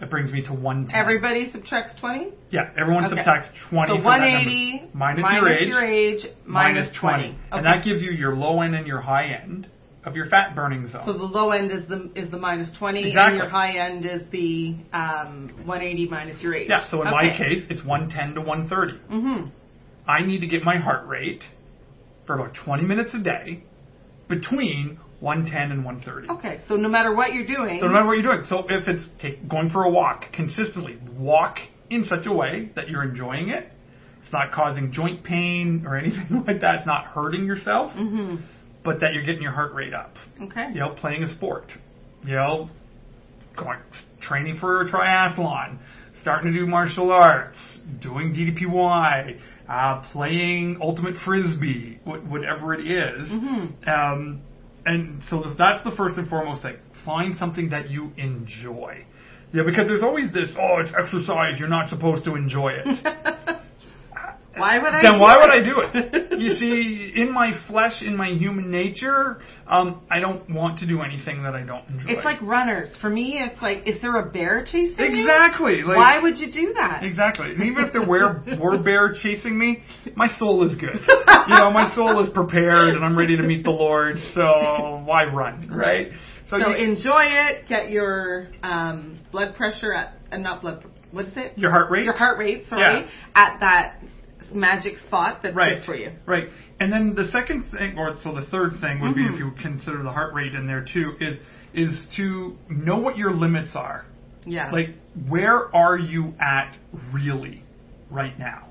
That brings me to 110. Everybody subtracts twenty. Yeah, everyone Okay. subtracts 20 So from that number. minus, your age, your age minus twenty. Okay. And that gives you your low end and your high end of your fat burning zone. So the low end is the is the minus twenty, Exactly. and your high end is the um, 180 minus your age. Yeah, so in my case, it's 110 to 130. hmm I need to get my heart rate for about 20 minutes a day between 110 and 130. Okay, so no matter what you're doing, So no matter what you're doing, so if it's take, going for a walk consistently, walk in such a way that you're enjoying it. It's not causing joint pain or anything like that. It's not hurting yourself, hmm but that you're getting your heart rate up. okay, you know, playing a sport, you know, going training for a triathlon, starting to do martial arts, doing DDPY, uh, playing ultimate frisbee, wh- whatever it is. Um, and so th- that's the first and foremost thing. Find something that you enjoy. Yeah, because there's always this, oh, it's exercise, you're not supposed to enjoy it. Why would I? then why would? I do it? You see, in my flesh, in my human nature, um, I don't want to do anything that I don't enjoy. It's like runners. For me, it's like, is there a bear chasing me? exactly like Why would you do that? Exactly. And even if there were were bear chasing me, my soul is good. You know, my soul is prepared and I'm ready to meet the Lord. So why run, right? So you- enjoy it. Get your um, blood pressure at, uh, not blood. What is it? your heart rate. Your heart rate. Sorry, Yeah. at that magic spot that's right good for you. Right. And then the second thing, or so the third thing would Mm-hmm. be if you consider the heart rate in there too, is is to know what your limits are. Yeah. Like, where are you at really right now?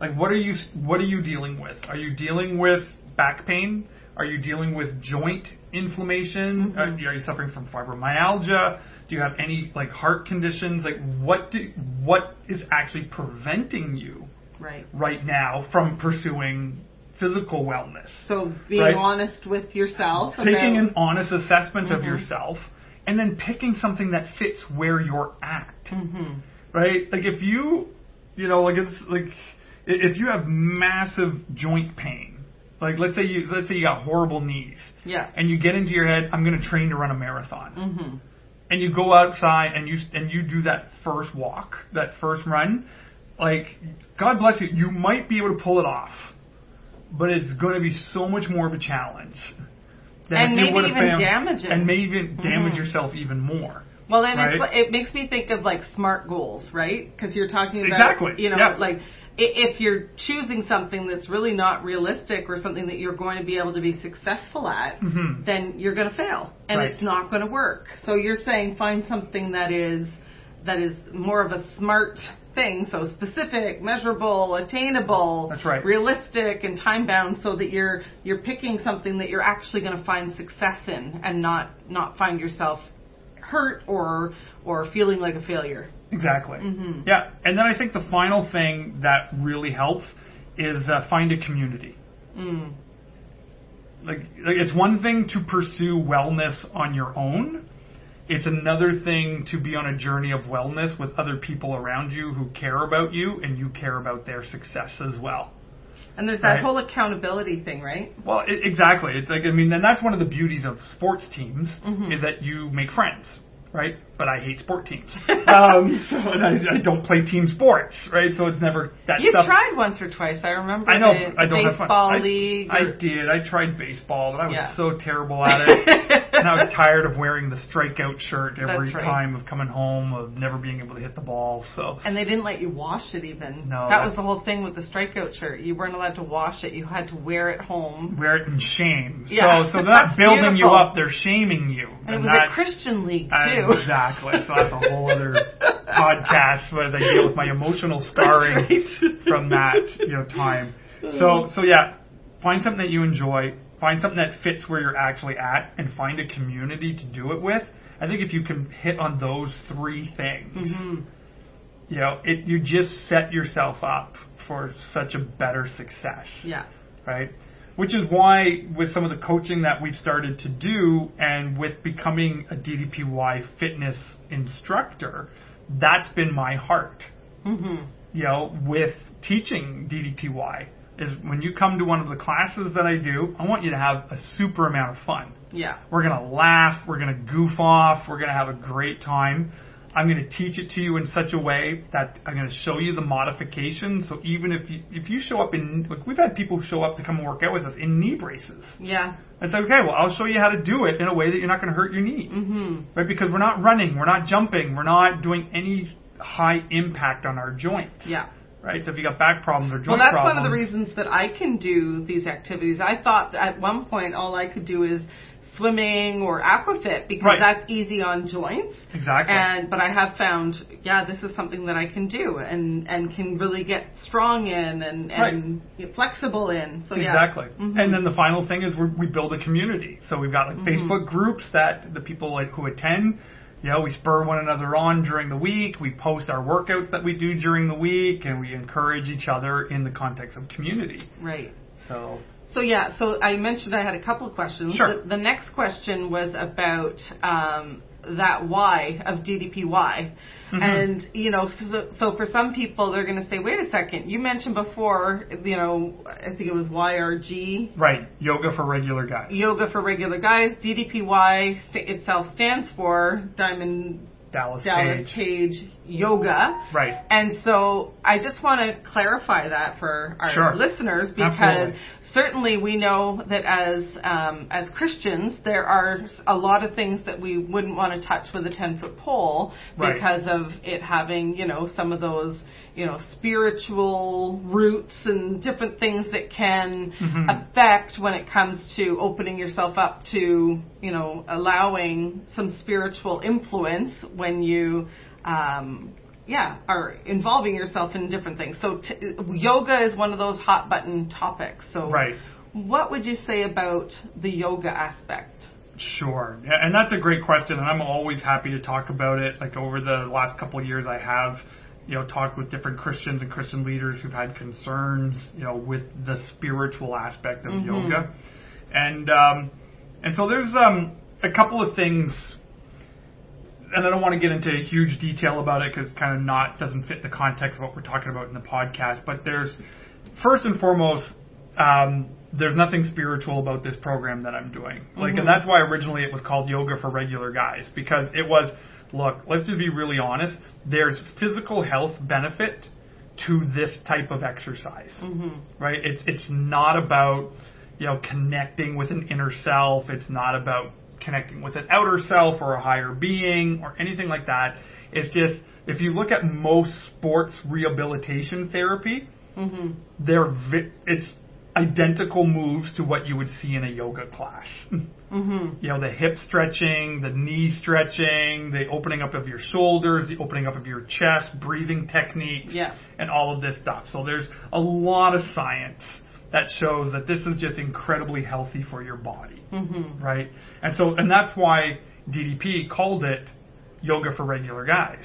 Like, what are you what are you dealing with? Are you dealing with back pain? Are you dealing with joint inflammation? Mm-hmm. Uh, are you suffering from fibromyalgia? Do you have any like heart conditions? Like, what do what is actually preventing you right. right now from pursuing physical wellness? So being Right. honest with yourself. Taking about, an honest assessment of Mhm. yourself, and then picking something that fits where you're at Mhm. right? Like if you, you know, like it's like if you have massive joint pain, like let's say you let's say you got horrible knees, Yeah. and you get into your head, I'm going to train to run a marathon, Mhm. and you go outside and you and you do that first walk, that first run, like God bless you, you might be able to pull it off, but it's going to be so much more of a challenge. And maybe even found- damage it. and maybe even damage Mhm. yourself even more. Well, then Right. it makes me think of like smart goals, right? Because you're talking about, Exactly, you know, yeah. like if you're choosing something that's really not realistic or something that you're going to be able to be successful at, Mhm. then you're going to fail and Right. it's not going to work. So you're saying find something that is that is more of a smart thing, so specific, measurable, attainable, That's right. realistic, and time bound, so that you're you're picking something that you're actually going to find success in, and not not find yourself hurt or or feeling like a failure. Exactly. Mhm. Yeah, and then I think the final thing that really helps is uh, find a community. Mm. Like, like it's one thing to pursue wellness on your own. It's another thing to be on a journey of wellness with other people around you who care about you and you care about their success as well. And there's that Right. whole accountability thing, right? Well, i exactly. It's like I mean, and that's one of the beauties of sports teams Mhm. is that you make friends, right? But I hate sport teams, um, so and I, I don't play team sports, right? So it's never that You stuff. tried once or twice. I remember. I know. the, I don't have fun. I, league. I did. I tried baseball, but I was Yeah. so terrible at it. and I was tired of wearing the strikeout shirt every right. time of coming home, of never being able to hit the ball. So And they didn't let you wash it even. No, that was the whole thing with the strikeout shirt. You weren't allowed to wash it. You had to wear it home. wear it in shame. Yeah. So so they're not building you up; they're shaming you. And it was that- a Christian league too. Exactly. So that's a whole other podcast where they deal with my emotional scarring right. from that you know time. So so yeah, find something that you enjoy. Find something that fits where you're actually at, and find a community to do it with. I think if you can hit on those three things, Mhm. you know, it you just set yourself up for such a better success Yeah. right? Which is why, with some of the coaching that we've started to do, and with becoming a DDPY fitness instructor, that's been my heart. Mhm. You know, with teaching DDPY, is when you come to one of the classes that I do, I want you to have a super amount of fun. Yeah. We're gonna laugh, we're gonna goof off, we're gonna have a great time. I'm going to teach it to you in such a way that I'm going to show you the modifications. So even if you if you show up in like we've had people show up to come and work out with us in knee braces. Yeah. It's like, okay, well I'll show you how to do it in a way that you're not going to hurt your knee, Mm-hmm. right? Because we're not running, we're not jumping, we're not doing any high impact on our joints. Yeah. Right. So if you got back problems or joint problems. Well, that's problems, one of the reasons that I can do these activities. I thought at one point all I could do is swimming or aquafit because Right. that's easy on joints. Exactly. And but I have found, yeah, this is something that I can do and and can really get strong in and and get flexible in. So yeah. Exactly. Mhm. And then the final thing is we we build a community. So we've got like Mm-hmm. Facebook groups that the people like who attend You know, we spur one another on during the week. We post our workouts that we do during the week, and we encourage each other in the context of community. Right. So, So yeah, so I mentioned I had a couple of questions. Sure. The, the next question was about um, that why of DDPY. Mm-hmm. And, you know, so, so for some people, they're going to say, wait a second, you mentioned before, you know, I think it was YRG, right, yoga for regular guys. yoga for regular guys. DDPY st- itself stands for Diamond Dallas, Dallas Page. Cage Yoga. Right. And so I just want to clarify that for our Sure. listeners because Absolutely. certainly we know that as um, as Christians there are a lot of things that we wouldn't want to touch with a ten foot pole Right. because of it having you know some of those you know spiritual roots and different things that can Mhm. affect when it comes to opening yourself up to you know allowing some spiritual influence when you um, yeah are involving yourself in different things so t- yoga is one of those hot button topics so Right. what would you say about the yoga aspect Sure. And that's a great question, and I'm always happy to talk about it. Like over the last couple of years, I have, you know, talked with different Christians and Christian leaders who've had concerns, you know, with the spiritual aspect of yoga, and um, and so there's um, a couple of things, and I don't want to get into huge detail about it because it's kind of not doesn't fit the context of what we're talking about in the podcast. But there's first and foremost, um, there's nothing spiritual about this program that I'm doing. Like, and that's why originally it was called Yoga for Regular Guys because it was, look, let's just be really honest. There's physical health benefit to this type of exercise, right? It's it's not about you know connecting with an inner self. It's not about connecting with an outer self or a higher being or anything like that. It's just if you look at most sports rehabilitation therapy, they're vi- it's identical moves to what you would see in a yoga class. mm-hmm. you know, the hip stretching, the knee stretching, the opening up of your shoulders, the opening up of your chest, breathing techniques, Yeah. and all of this stuff. So there's a lot of science that shows that this is just incredibly healthy for your body, Mm-hmm. right? And so, and that's why DDP called it yoga for regular guys.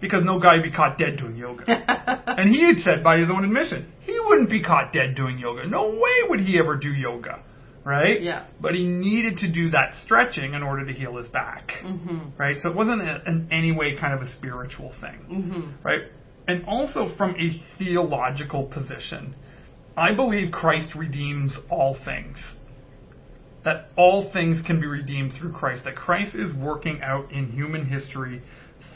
Because no guy would be caught dead doing yoga. and he had said by his own admission, he wouldn't be caught dead doing yoga. No way would he ever do yoga. Right? Yeah. But he needed to do that stretching in order to heal his back. Mm-hmm. Right? So it wasn't a, in any way kind of a spiritual thing. Mm-hmm. Right? And also from a theological position, I believe Christ redeems all things. That all things can be redeemed through Christ. That Christ is working out in human history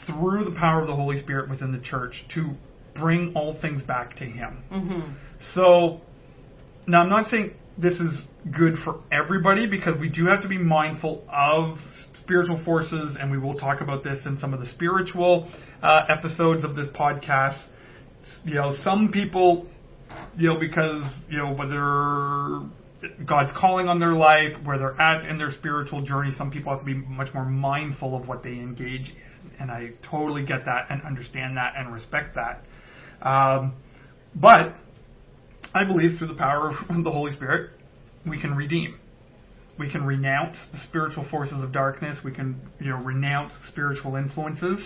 through the power of the Holy Spirit within the church to bring all things back to Him. Mm-hmm. So, now I'm not saying this is good for everybody because we do have to be mindful of spiritual forces, and we will talk about this in some of the spiritual uh, episodes of this podcast. You know, some people, you know, because, you know, whether God's calling on their life, where they're at in their spiritual journey, some people have to be much more mindful of what they engage in. And I totally get that and understand that and respect that. Um, but I believe through the power of the Holy Spirit, we can redeem. We can renounce the spiritual forces of darkness. We can, you know, renounce spiritual influences.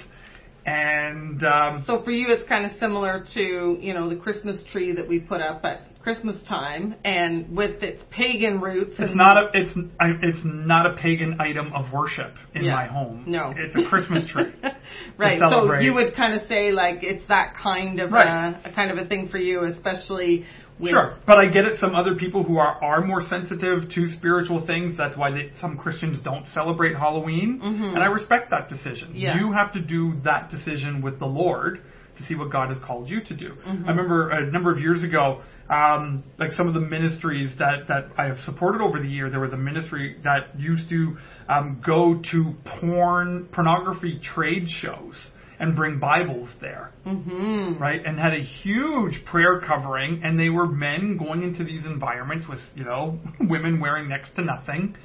And um, So for you, it's kind of similar to you know the Christmas tree that we put up at Christmas time, and with its pagan roots. it's not a it's I, it's not a pagan item of worship in Yeah. my home. No. it's a Christmas tree. right. So you would kind of say like it's that kind of Right. a, a kind of a thing for you, especially with Sure, but I get it. Some other people who are, are more sensitive to spiritual things. That's why they, some Christians don't celebrate Halloween, and I respect that decision. Mm-hmm. Yeah. You have to do that decision with the Lord to see what God has called you to do. Mm-hmm. I remember a number of years ago, um, like some of the ministries that that I have supported over the year. There was a ministry that used to um, go to porn pornography trade shows and bring Bibles there hmm right? And had a huge prayer covering, and they were men going into these environments with, you know, women wearing next to nothing,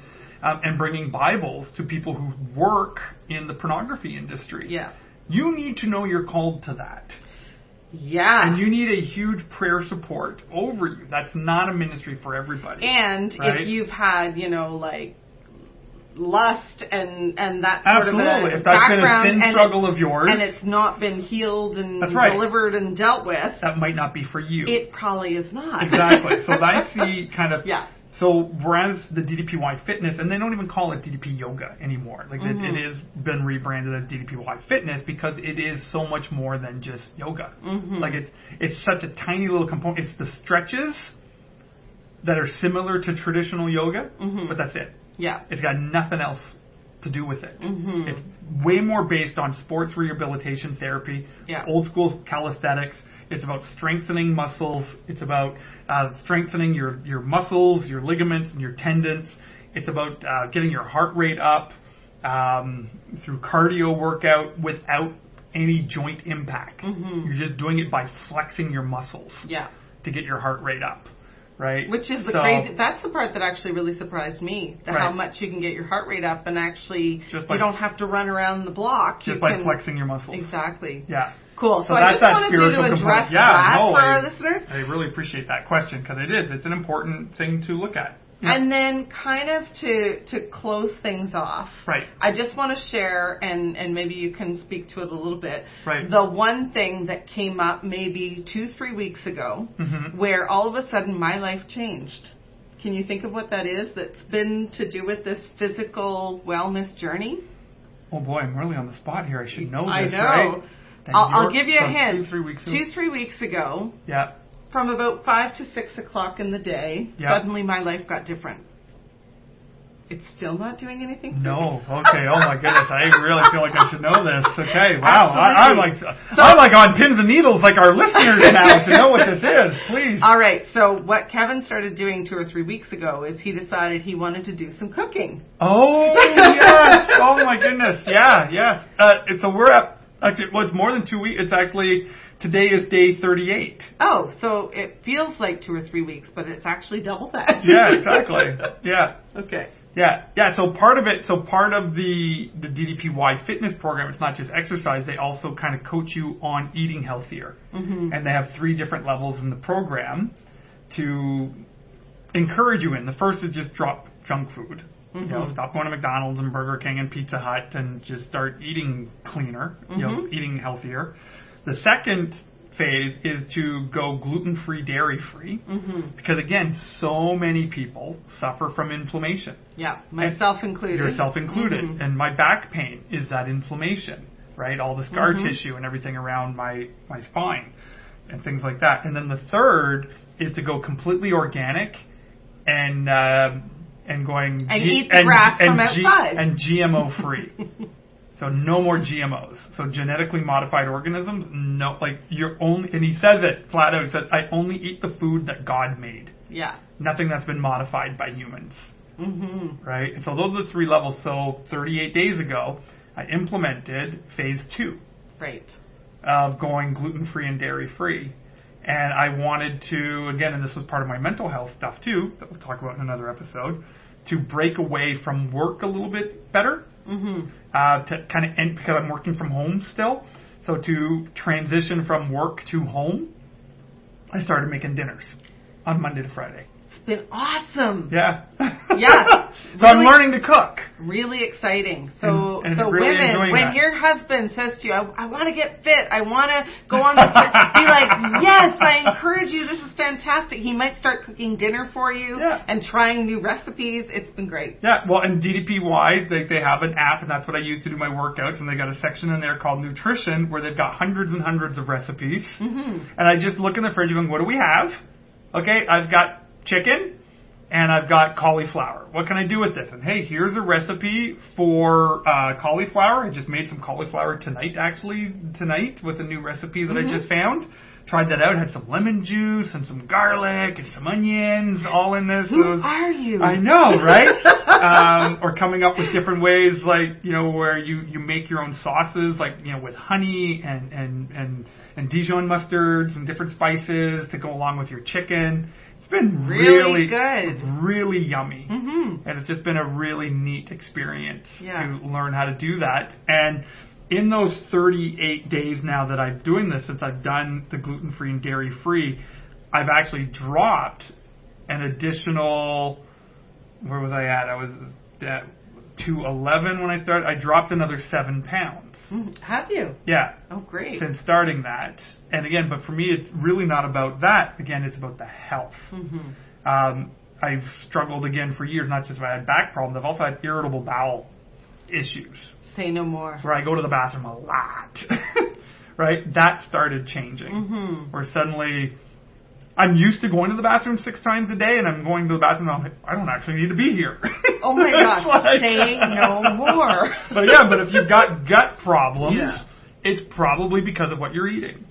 um, and bringing Bibles to people who work in the pornography industry. Yeah. You need to know you're called to that. Yeah. And you need a huge prayer support over you. That's not a ministry for everybody. And Right? if you've had, you know, like lust and and that sort Absolutely. of a If that's been a background sin and struggle of yours, and it's not been healed and right. delivered and dealt with, that might not be for you. it probably is not. exactly. So I see kind of Yeah. So whereas the DDPY Fitness, and they don't even call it DDP Yoga anymore. Like Mm-hmm. it, it has been rebranded as DDPY Fitness because it is so much more than just yoga. Mm-hmm. Like it's it's such a tiny little component. It's the stretches that are similar to traditional yoga, Mm-hmm. but that's it. Yeah. It's got nothing else to do with it. Mhm. It's way more based on sports rehabilitation therapy, Yeah. old school calisthenics. It's about strengthening muscles. It's about uh, strengthening your, your muscles, your ligaments, and your tendons. It's about uh, getting your heart rate up um, through cardio workout without any joint impact. You're just doing it by flexing your muscles Yeah. to get your heart rate up, right? Which is the So- crazy. That's the part that actually really surprised me. The, How much you can get your heart rate up, and actually Just by- you don't have to run around the block. just by can, flexing your muscles. Exactly. Yeah. Cool. So, So I just wanted you to component. address Yeah, that no, for I, our listeners. I really appreciate that question because it is. It's an important thing to look at. And then kind of to to close things off. Right. I just want to share and and maybe you can speak to it a little bit. Right. The one thing that came up maybe 2-3 weeks ago Mhm. where all of a sudden my life changed. Can you think of what that is that's been to do with this physical wellness journey? Oh boy, I'm really on the spot here. I should know I know. right? I'll, I'll give you a hint. Two, three weeks ago. Two, three weeks ago, Yeah. From about five to six o'clock in the day, Yeah. suddenly my life got different. It's still not doing anything. No. Okay. Oh my goodness. I really feel like I should know this. Okay. Wow. I, I'm like Absolutely. I'm like on pins and needles, like our listeners now, to know what this is. Please. All right. So what Kevin started doing two or three weeks ago is he decided he wanted to do some cooking. Oh yes! Oh my goodness! Yeah, yes. Uh, so we're at actually. Well, it's more than two weeks. It's actually today is day thirty-eight. Oh, so it feels like two or three weeks, but it's actually double that. Yeah, exactly. Yeah, okay. yeah, yeah. So part of it. So part of the the DDPY fitness program. It's not just exercise. They also kind of coach you on eating healthier, Mm-hmm. and they have three different levels in the program to encourage you in. The first is just drop junk food. You know, Mhm. stop going to McDonald's and Burger King and Pizza Hut and just start eating cleaner, you know, Mhm. eating healthier. The second phase is to go gluten-free, dairy-free, Mm-hmm. because again, so many people suffer from inflammation, Yeah, myself included. yourself included. Mhm. And my back pain is that inflammation, right? All the scar Mhm. tissue and everything around my my spine and things like that. And then the third is to go completely organic and uh, and going And eat the grass from outside. and GMO free. So no more GMOs. So genetically modified organisms, no, like you're only, and he says it flat out. He says, I only eat the food that God made. Yeah. Nothing that's been modified by humans, Mm-hmm. right? And so those are the three levels. So 38 days ago, I implemented phase two Right. of going gluten free and dairy free. And I wanted to, again, and this was part of my mental health stuff too, that we'll talk about in another episode, to break away from work a little bit better Mm-hmm. uh, to kind of end because I'm working from home still. So to transition from work to home, I started making dinners on Monday to Friday. It's been awesome. Yeah. Yeah. so I'm learning to cook. Really exciting. So, And- and so really women, when that. your husband says to you, "I, I want to get fit. I want to go on this," be like, "Yes, I encourage you. This is fantastic." He might start cooking dinner for you Yeah. and trying new recipes. It's been great. Yeah, well, and DDPY, they, they have an app, and that's what I use to do my workouts, and they got a section in there called nutrition where they've got hundreds and hundreds of recipes. Mm-hmm. And I just look in the fridge and go, what do we have? Okay, I've got chicken and I've got cauliflower. What can I do with this? And hey, here's a recipe for uh, cauliflower. I just made some cauliflower tonight, actually, tonight with a new recipe that I just found. Tried that out, had some lemon juice and some garlic and some onions all in this. Who was- are you? I know, right? um, or coming up with different ways, like you know, where you you make your own sauces, like you know, with honey and and and and Dijon mustards and different spices to go along with your chicken. It's been Really really, good. really yummy, Mm-hmm. and it's just been a really neat experience Yeah. to learn how to do that. And in those 38 days now that I'm doing this, since I've done the gluten free and dairy free, I've actually dropped an additional where was I at? I was at 211 when I started. I dropped another seven pounds. Mm, Have you? Yeah, Oh, great. since starting that. And again, but for me, it's really not about that. Again, it's about the health. hmm Um, I've struggled again for years, not just if I had back problems, I've also had irritable bowel issues Say no more. where I go to the bathroom a lot. right? That started changing. hmm Where suddenly I'm used to going to the bathroom six times a day and I'm going to the bathroom and I'm like, I don't actually need to be here. Oh my gosh. like- Say no more. but yeah, but if you've got gut problems, Yeah. it's probably because of what you're eating,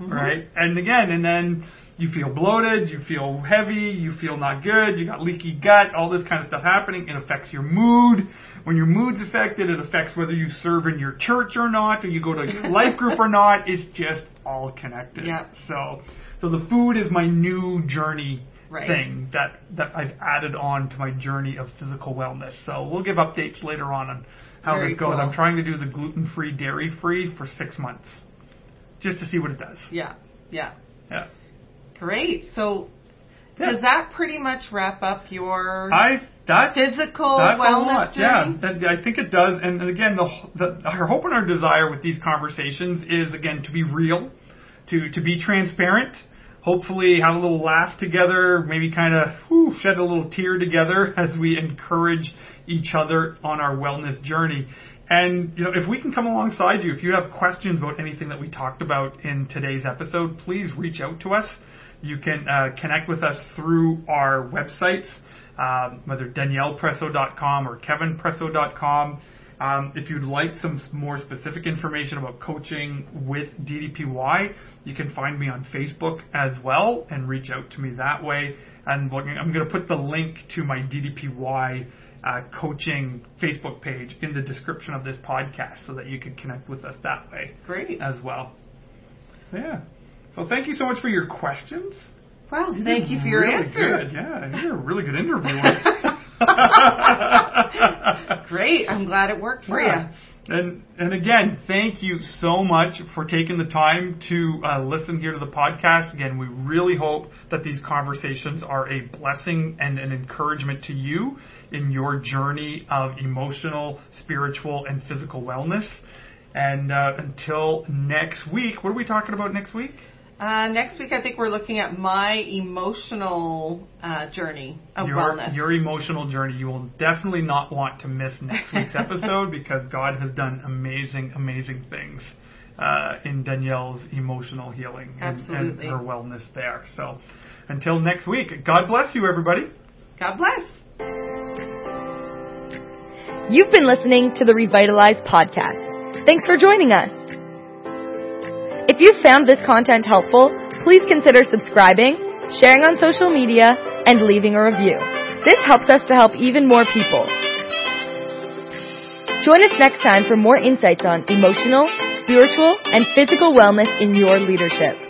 Mhm. right? And again, and then you feel bloated, you feel heavy, you feel not good, you got leaky gut, all this kind of stuff happening. It affects your mood. When your mood's affected, it affects whether you serve in your church or not, or you go to life group or not. It's just all connected. Yep. So, so the food is my new journey Right. thing that that I've added on to my journey of physical wellness. So we'll give updates later on on how Very this goes. cool. I'm trying to do the gluten free, dairy free for six months, just to see what it does. Yeah. Yeah. Yeah. Great. So Yeah. does that pretty much wrap up your I that's physical that's wellness journey? Yeah, I think it does. And, and again, the, the our hope and our desire with these conversations is again to be real, to to be transparent. Hopefully, have a little laugh together. Maybe kind of shed a little tear together as we encourage each other on our wellness journey. And you know, if we can come alongside you, if you have questions about anything that we talked about in today's episode, please reach out to us. You can uh, connect with us through our websites, um, whether daniellepresseault.com or kevinpresseault.com. Um, if you'd like some more specific information about coaching with DDPY, you can find me on Facebook as well and reach out to me that way. And I'm going to put the link to my DDPY uh, coaching Facebook page in the description of this podcast so that you can connect with us that way Great. as well. So, yeah. So thank you so much for your questions. Well, You thank you for your really answers. Good. Yeah, you're a really good interviewer. Great. I'm glad it worked for Yeah. And and again, thank you so much for taking the time to uh, listen here to the podcast. Again, we really hope that these conversations are a blessing and an encouragement to you in your journey of emotional, spiritual, and physical wellness. And uh, until next week, what are we talking about next week? You. Uh, next week, I think we're looking at my emotional uh, journey of your, wellness. your emotional journey. You will definitely not want to miss next week's episode because God has done amazing, amazing things uh, in Danielle's emotional healing and, and her wellness there. So until next week, God bless you, everybody. God bless. You've been listening to the Revitalize podcast. Thanks for joining us. If you found this content helpful, please consider subscribing, sharing on social media, and leaving a review. This helps us to help even more people. Join us next time for more insights on emotional, spiritual, and physical wellness in your leadership.